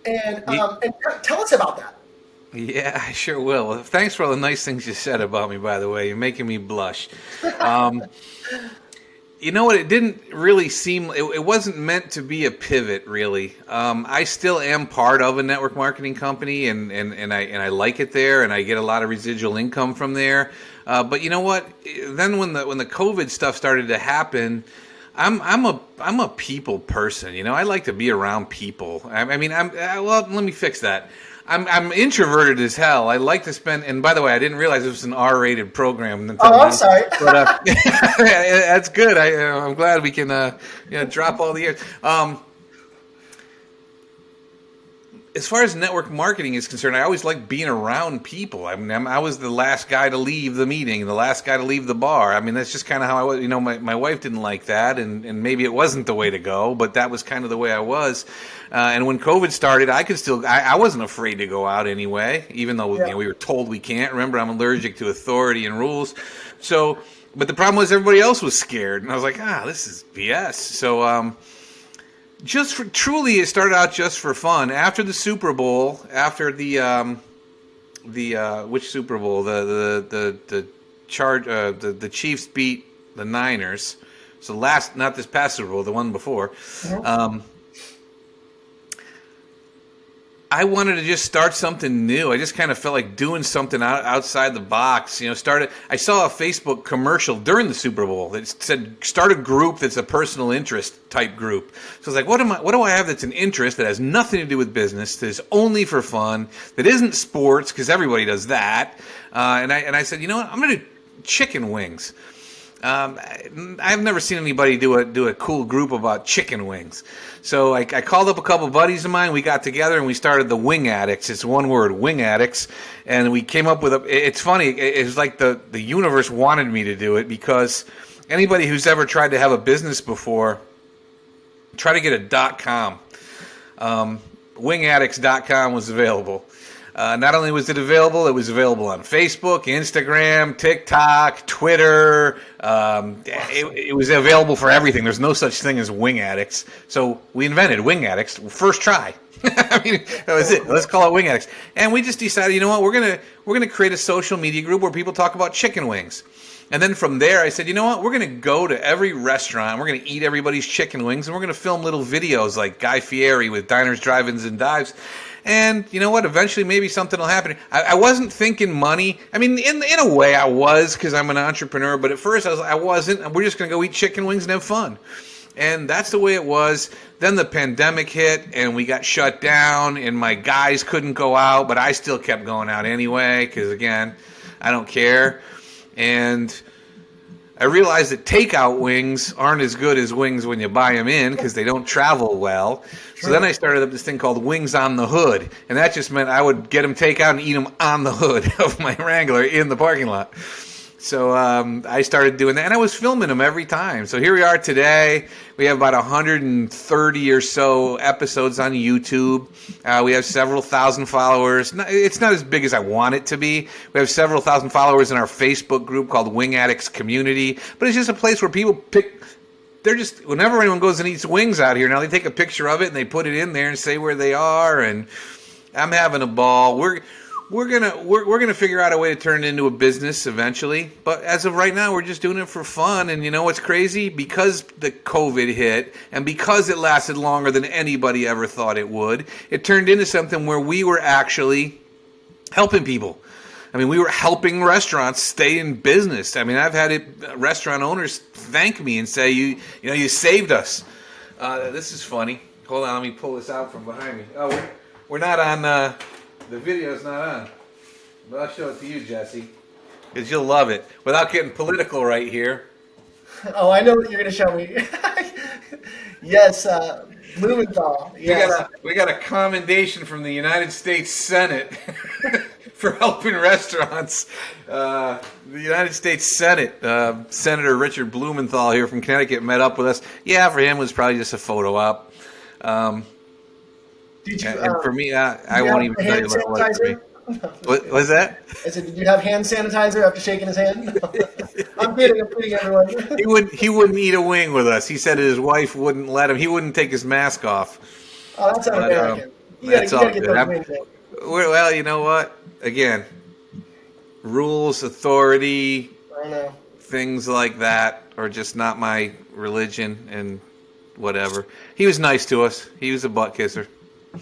and um, and tell us about that.
Yeah, I sure will. Thanks for all the nice things you said about me. By the way, you're making me blush. Um, you know what? It didn't really seem. It, it, wasn't meant to be a pivot, really. Um, I still am part of a network marketing company, and, and, and I and I like it there, and I get a lot of residual income from there. Uh, but you know what? Then when the when the COVID stuff started to happen I'm I'm a I'm a people person. You know, I like to be around people. I, I mean, I'm uh, well. Let me fix that. I'm I'm introverted as hell. I like to spend. And by the way, I didn't realize it was an R-rated program.
Oh, I'm sorry. But, uh,
that's good. I I'm glad we can uh, you know, drop all the years. Um, as far as network marketing is concerned, I always like being around people. I mean, I'm, i was the last guy to leave the meeting, the last guy to leave the bar. I mean, that's just kind of how I was. You know, my, my wife didn't like that, and, and maybe it wasn't the way to go, but that was kind of the way I was. Uh, and when COVID started, I could still, I, I, wasn't afraid to go out anyway, even though yeah. you know, we were told we can't. Remember, I'm allergic to authority and rules. So, but the problem was everybody else was scared, and I was like, ah, this is BS. So, um, just for truly, it started out just for fun. After the Super Bowl, after the um, the uh, which Super Bowl, the the the the charge, uh, the the Chiefs beat the Niners. So last, not this past Super Bowl, the one before. Mm-hmm. Um, I wanted to just start something new. I just kind of felt like doing something out, outside the box. You know, started. I saw a Facebook commercial during the Super Bowl that said, "Start a group that's a personal interest type group." So I was like, "What am I? What do I have that's an interest that has nothing to do with business? That is only for fun? That isn't sports because everybody does that?" Uh, and I and I said, "You know what? I'm going to do chicken wings." Um, I've never seen anybody do a do a cool group about chicken wings. So I, I, called up a couple buddies of mine. We got together and we started the Wing Addicts. It's one word, Wing Addicts, and we came up with a. It's funny. It's like the the universe wanted me to do it because anybody who's ever tried to have a business before, try to get a dot com. Um, wingaddicts.com was available. Uh, not only was it available, it was available on Facebook, Instagram, TikTok, Twitter. Um, it, it, was available for everything. There's no such thing as wing addicts. So we invented wing addicts. First try. I mean, that was it. Let's call it wing addicts. And we just decided, you know what? We're gonna we're gonna create a social media group where people talk about chicken wings. And then from there, I said, you know what? We're going to go to every restaurant. We're going to eat everybody's chicken wings, and we're going to film little videos like Guy Fieri with Diners, Drive-ins, and Dives. And you know what? Eventually, maybe something will happen. I, I wasn't thinking money. I mean, in in a way, I was because I'm an entrepreneur. But at first, I was I wasn't. We're just to go eat chicken wings and have fun. And that's the way it was. Then the pandemic hit, and we got shut down, and my guys couldn't go out, but I still kept going out anyway because again, I don't care. And I realized that takeout wings aren't as good as wings when you buy them in because they don't travel well. So then I started up this thing called Wings on the Hood, and that just meant I would get them takeout and eat them on the hood of my Wrangler in the parking lot. So um, I started doing that, and I was filming them every time. So here we are today. We have about 130 or so episodes on YouTube. Uh, we have several thousand followers. It's not as big as I want it to be. We have several thousand followers in our Facebook group called Wing Addicts Community, but it's just a place where people pick they're just whenever anyone goes and eats wings out here now they take a picture of it and they put it in there and say where they are and i'm having a ball we're we're gonna we're, we're gonna figure out a way to turn it into a business eventually but as of right now we're just doing it for fun and you know what's crazy because the covid hit and because it lasted longer than anybody ever thought it would it turned into something where we were actually helping people I mean, we were helping restaurants stay in business. I mean, I've had it, restaurant owners thank me and say, "You, you know, you saved us." Uh, this is funny. Hold on, let me pull this out from behind me. Oh, we're, we're not on. Uh, the video's not on, but I'll show it to you, Jesse, because you'll love it. Without getting political right here.
Oh, I know what you're going to show me. yes, uh, Blumenthal.
Yes. We got, a, we got a commendation from the United States Senate. for helping restaurants. Uh, the United States Senate, uh, Senator Richard Blumenthal here from Connecticut met up with us. Yeah, for him it was probably just a photo op. Um, Did you, and, and for me, I, I won't even tell you what it was. What was that?
I said, did you have hand sanitizer after shaking his hand? I'm kidding. I'm kidding, everyone.
he would he wouldn't eat a wing with us. He said his wife wouldn't let him. He wouldn't take his mask off.
Oh, that's not American. Um, you gotta, that's you gotta those wings.
Well, you know what? again, rules, authority, things like that are just not my religion and whatever. He was nice to us. He was a butt kisser.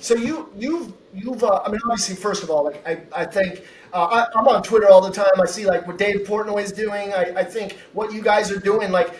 So you you've you've uh, I mean obviously first of all like I I think uh, I, am on Twitter all the time. I see like what Dave Portnoy is doing. I, I think what you guys are doing like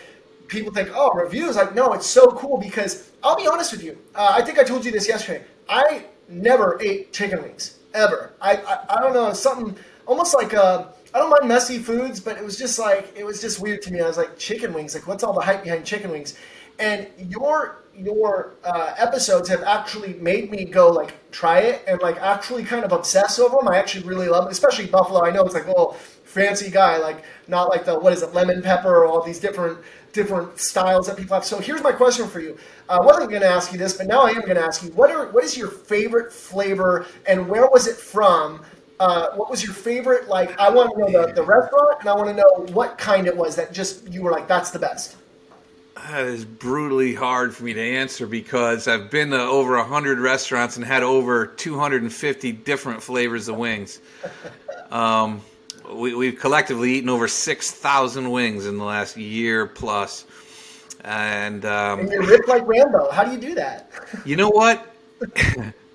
people think oh reviews like no it's so cool because I'll be honest with you. Uh, I think I told you this yesterday. I never ate chicken wings ever. I, I, I don't know, something almost like uh, I don't mind messy foods, but it was just like it was just weird to me. I was like chicken wings, like what's all the hype behind chicken wings? And your your uh, episodes have actually made me go like try it and like actually kind of obsess over them. I actually really love them, especially buffalo. I know it's like oh fancy guy, like not like the what is it lemon pepper or all these different different styles that people have. So here's my question for you. Uh, I wasn't going to ask you this, but now I am going to ask you. What are what is your favorite flavor, and where was it from? Uh, what was your favorite? Like, I want to know the, the restaurant, and I want to know what kind it was that just you were like, that's the best.
That is brutally hard for me to answer because I've been to over 100 restaurants and had over 250 different flavors of wings. Um, we, have collectively eaten over 6,000 wings in the last year plus. And, um,
and you're ripped like Rambo. How do you do that?
you know what?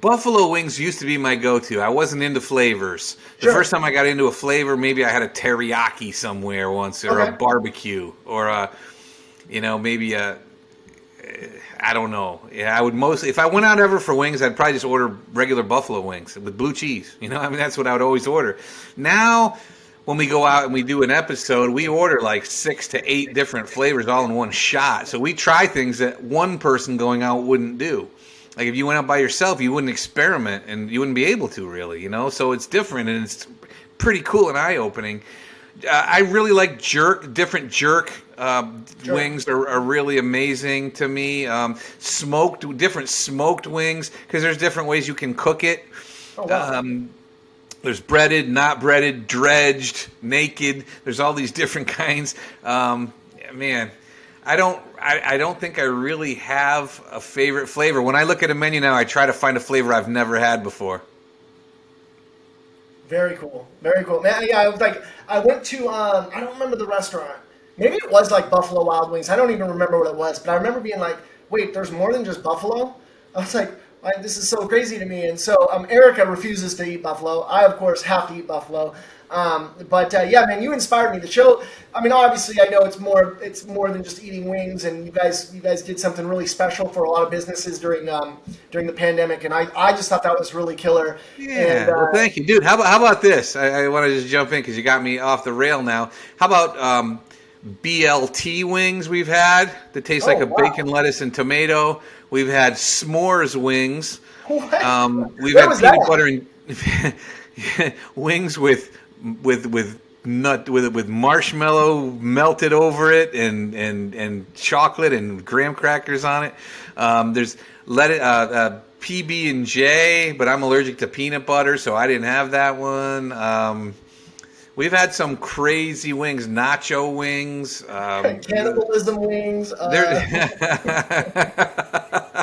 Buffalo wings used to be my go-to. I wasn't into flavors. The
Sure.
first time I got into a flavor, maybe I had a teriyaki somewhere once, or
Okay.
a barbecue, or a, you know, maybe a. Eh, I don't know. Yeah, I would mostly if I went out ever for wings, I'd probably just order regular buffalo wings with blue cheese. You know, I mean that's what I would always order. Now, when we go out and we do an episode, we order like six to eight different flavors all in one shot. So we try things that one person going out wouldn't do. Like if you went out by yourself, you wouldn't experiment and you wouldn't be able to really, you know. So it's different and it's pretty cool and eye opening. Uh, I really like jerk, different jerk
Sure.
wings are, are really amazing to me. Um, smoked, different smoked wings because there's different ways you can cook it.
Oh, wow.
Um, there's breaded, not breaded, dredged, naked. There's all these different kinds. Um, man, I don't. I, I don't think I really have a favorite flavor. When I look at a menu now, I try to find a flavor I've never had before.
Very cool. Very cool. Man, yeah, I was like, I went to, um, I don't remember the restaurant. Maybe it was like Buffalo Wild Wings. I don't even remember what it was, but I remember being like, wait, there's more than just buffalo? I was like, "Why, this is so crazy to me. And so um, Erica refuses to eat buffalo. I, of course, have to eat buffalo. Um, but uh, yeah, man, you inspired me. The show. I mean, obviously, I know it's more. It's more than just eating wings. And you guys, you guys did something really special for a lot of businesses during um, during the pandemic. And I, I just thought that was really killer.
Yeah,
And, uh,
well, thank you, dude. How about how about this? I, I want to just jump in because you got me off the rail now. How about um, BLT wings? We've had that taste like
Oh,
a
wow.
bacon, lettuce, and tomato. We've had s'mores wings.
What?
Um, we've
Where
had peanut
that?
butter and wings with with with nut with with marshmallow melted over it and and and chocolate and graham crackers on it. Um, there's let it uh, uh, PB and J, but I'm allergic to peanut butter, so I didn't have that one. Um, we've had some crazy wings, nacho wings. Um,
cannibalism wings. Uh,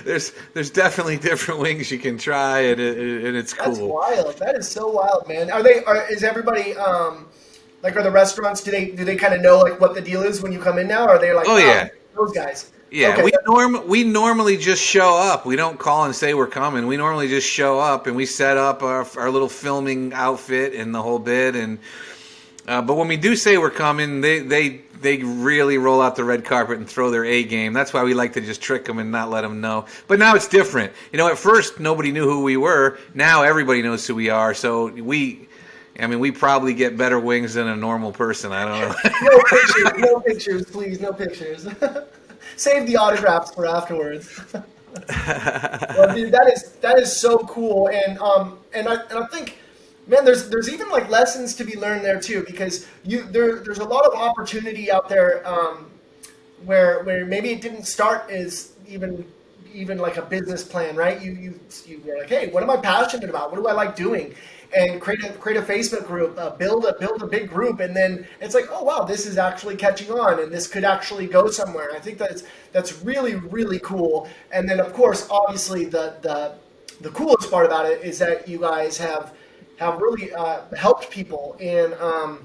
there's there's definitely different wings you can try, and, it, and it's cool.
that's wild. That is so wild, man. Are they? Are, is everybody? Um, like, are the restaurants? Do they? Do they kind of know like what the deal is when you come in now? Or are they like?
Oh, yeah.
those guys.
Yeah,
Okay.
we norm we normally just show up. We don't call and say we're coming. We normally just show up and we set up our, our little filming outfit and the whole bit. And uh, but when we do say we're coming, they they they really roll out the red carpet and throw their A game. That's why we like to just trick them and not let them know. But now it's different. You know, at first nobody knew who we were. Now everybody knows who we are. So we. I mean, we probably get better wings than a normal person. I don't know.
no pictures. No pictures, please. No pictures. Save the autographs for afterwards. well, dude, that is that is so cool, and um, and I and I think, man, there's there's even like lessons to be learned there too, because you there there's a lot of opportunity out there, um, where where maybe it didn't start as even even like a business plan, right? You you you were like, hey, what am I passionate about? What do I like doing? And create a create a Facebook group, uh, build a build a big group, and then it's like, oh wow, this is actually catching on, and this could actually go somewhere. And I think that's that's really really cool. And then of course, obviously the the the coolest part about it is that you guys have have really uh, helped people and um,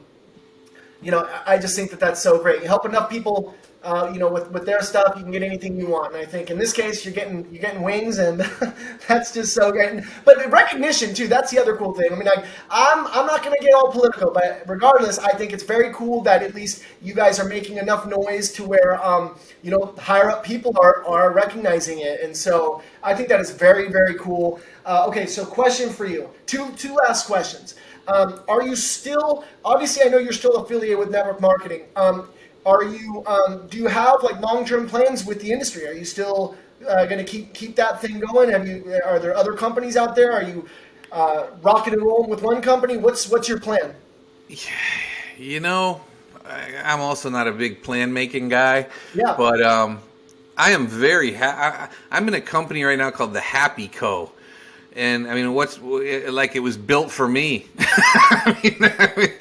you know I- just think that that's so great. You help enough people uh, you know with, with their stuff you can get anything you want. And I think in this case you're getting you're getting wings and that's just so great but recognition too that's the other cool thing. I mean like I'm I'm not gonna get all political but regardless I think it's very cool that at least you guys are making enough noise to where um, you know higher up people are are recognizing it. And so I think that is very very cool. Uh, okay so question for you. Two two last questions. Um, are you still obviously I know you're still affiliated with network marketing. Um, are you um, do you have like long-term plans with the industry are you still uh, going to keep keep that thing going have you are there other companies out there are you uh, rocking and rolling with one company what's what's your plan
You know, I, I'm also not a big plan making guy.
Yeah.
But um, I am very. Ha- I, I'm in a company right now called the Happy Co. And I mean, what's like? It was built for me. I mean, I mean,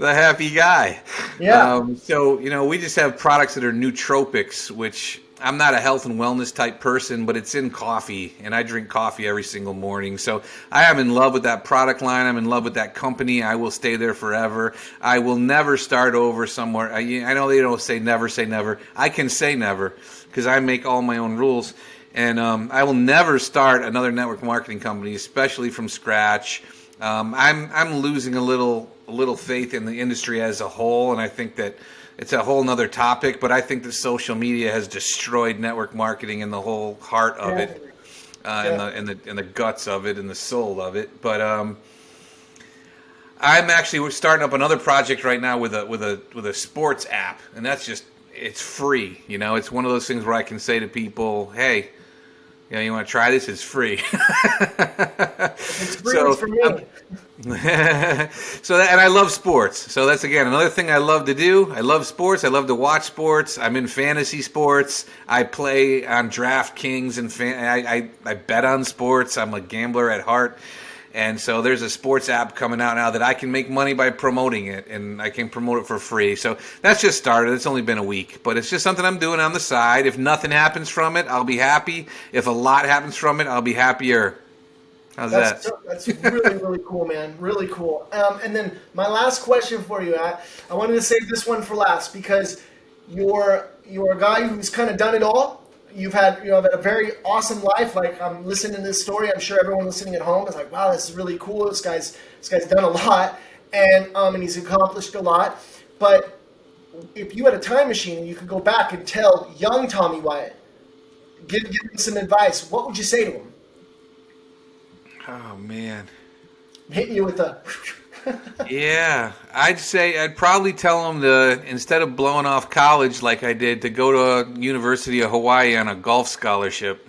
the happy guy.
Yeah.
Um, so you know, we just have products that are nootropics, which I'm not a health and wellness type person, but it's in coffee, and I drink coffee every single morning. So I am in love with that product line. I'm in love with that company. I will stay there forever. I will never start over somewhere. I, I know they don't say never say never. I can say never because I make all my own rules. and um, I will never start another network marketing company, especially from scratch. Um, I'm I'm losing a little little faith in the industry as a whole, and I think that it's a whole nother topic. But I think that social media has destroyed network marketing and the whole heart of yeah. it, uh, yeah. and the and the and the guts of it and the soul of it. But um, I'm actually we're starting up another project right now with a with a with a sports app, and that's just it's free. You know, it's one of those things where I can say to people, "Hey, you know, you want to try this? It's free."
it's free. so, for me.
so that, and I love sports. So that's again another thing I love to do. I love sports. I love to watch sports. I'm in fantasy sports. I play on DraftKings and fan, I, I I bet on sports. I'm a gambler at heart. And so there's a sports app coming out now that I can make money by promoting it, and I can promote it for free. So that's just started. It's only been a week, but it's just something I'm doing on the side. If nothing happens from it, I'll be happy. If a lot happens from it, I'll be happier. How's
that's,
that?
That's really, really cool, man. Really cool. Um, and then my last question for you, I, I wanted to save this one for last because you're you're a guy who's kind of done it all you've had you know a very awesome life. Like I'm listening to this story. I'm sure everyone listening at home is like, wow, this is really cool. This guy's this guy's done a lot, and um, and he's accomplished a lot. But if you had a time machine and you could go back and tell young Tommy Wyatt, give give him some advice, what would you say to him?
Oh man,
I'm hitting you with a
yeah, I'd say I'd probably tell him to instead of blowing off college like I did, to go to a University of Hawaii on a golf scholarship.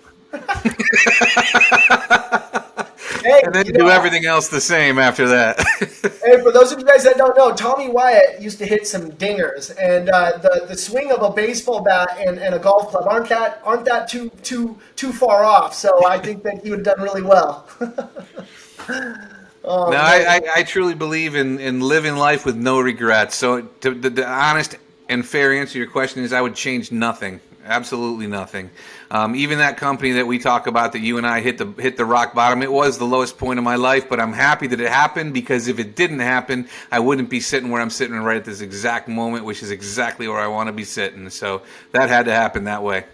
hey, and then do know, everything else the same after that.
hey, for those of you guys that don't know, Tommy Wyatt used to hit some dingers, and uh, the the swing of a baseball bat and, and a golf club aren't that aren't that too too too far off. So I think that he would have done really well.
Oh, no, I, I, I, truly believe in, in living life with no regrets. So to, the, the, honest and fair answer to your question is I would change nothing. Absolutely nothing. Um, even that company that we talk about that you and I hit the hit the rock bottom. It was the lowest point of my life, but I'm happy that it happened because if it didn't happen, I wouldn't be sitting where I'm sitting right at this exact moment, which is exactly where I want to be sitting. So that had to happen that way.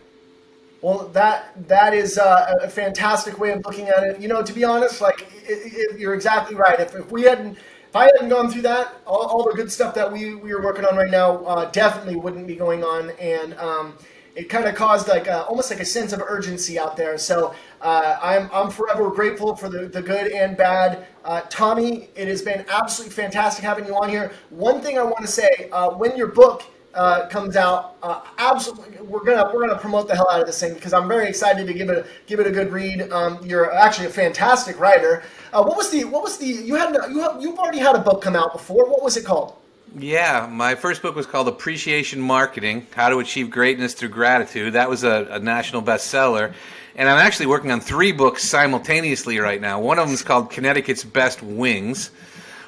Well, that that is uh, a fantastic way of looking at it. You know, to be honest, like it, it, you're exactly right. If, if we hadn't, if I hadn't gone through that, all, all the good stuff that we we are working on right now uh, definitely wouldn't be going on, and um, it kind of caused like a, almost like a sense of urgency out there. So uh, I'm I'm forever grateful for the the good and bad. Uh, Tommy, it has been absolutely fantastic having you on here. One thing I want to say, uh, when your book uh, comes out, uh, absolutely, we're gonna we're gonna promote the hell out of this thing because I'm very excited to give it a, give it a good read. Um, you're actually a fantastic writer. Uh, what was the what was the you had you have, you've already had a book come out before. What was it called?
Yeah, my first book was called Appreciation Marketing: How to Achieve Greatness Through Gratitude. That was a, a national bestseller. And I'm actually working on three books simultaneously right now. One of them is called Connecticut's Best Wings.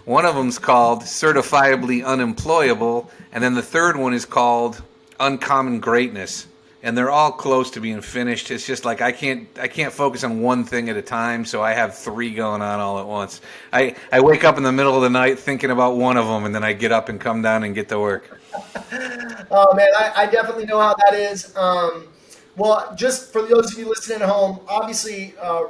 One of them's called Certifiably Unemployable, and then the third one is called Uncommon Greatness. And they're all close to being finished. It's just like I can't I can't focus on one thing at a time, so I have three going on all at once. I, I wake up in the middle of the night thinking about one of them, and then I get up and come down and get to work.
oh man, I, I definitely know how that is. Um, well, just for those of you listening at home, obviously uh,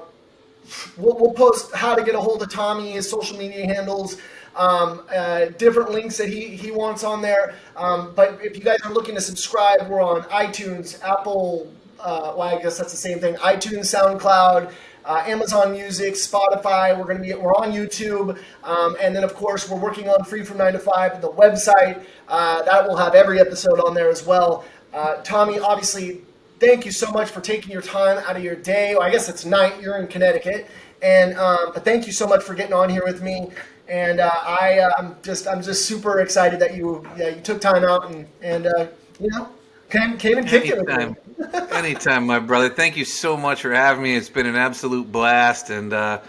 We'll, we'll, post how to get a hold of Tommy, his social media handles, um, uh, different links that he, he wants on there. Um, but if you guys are looking to subscribe, we're on iTunes, Apple, uh, well, I guess that's the same thing, iTunes, SoundCloud. Uh, Amazon Music, Spotify. We're going to be we're on YouTube, um, and then of course we're working on Free from Nine to Five, the website uh, that will have every episode on there as well. Uh, Tommy, obviously, thank you so much for taking your time out of your day. I guess it's night. You're in Connecticut, and um, but thank you so much for getting on here with me. And uh, I, uh, I'm just, I'm just super excited that you, yeah, you took time out and, and uh, you know, came, came and kicked
Anytime. it. Anytime, my brother. Thank you so much for having me. It's been an absolute blast, and uh,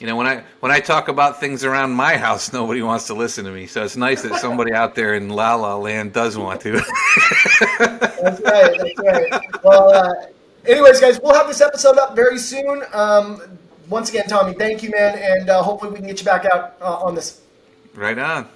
you know when i when i talk about things around my house nobody wants to listen to me. So it's nice that somebody out there in la la land does want to.
That's right that's right. Well uh, anyways guys we'll have this episode up very soon. Um, once again tommy thank you man and uh, hopefully we can get you back out uh, on this.
Right on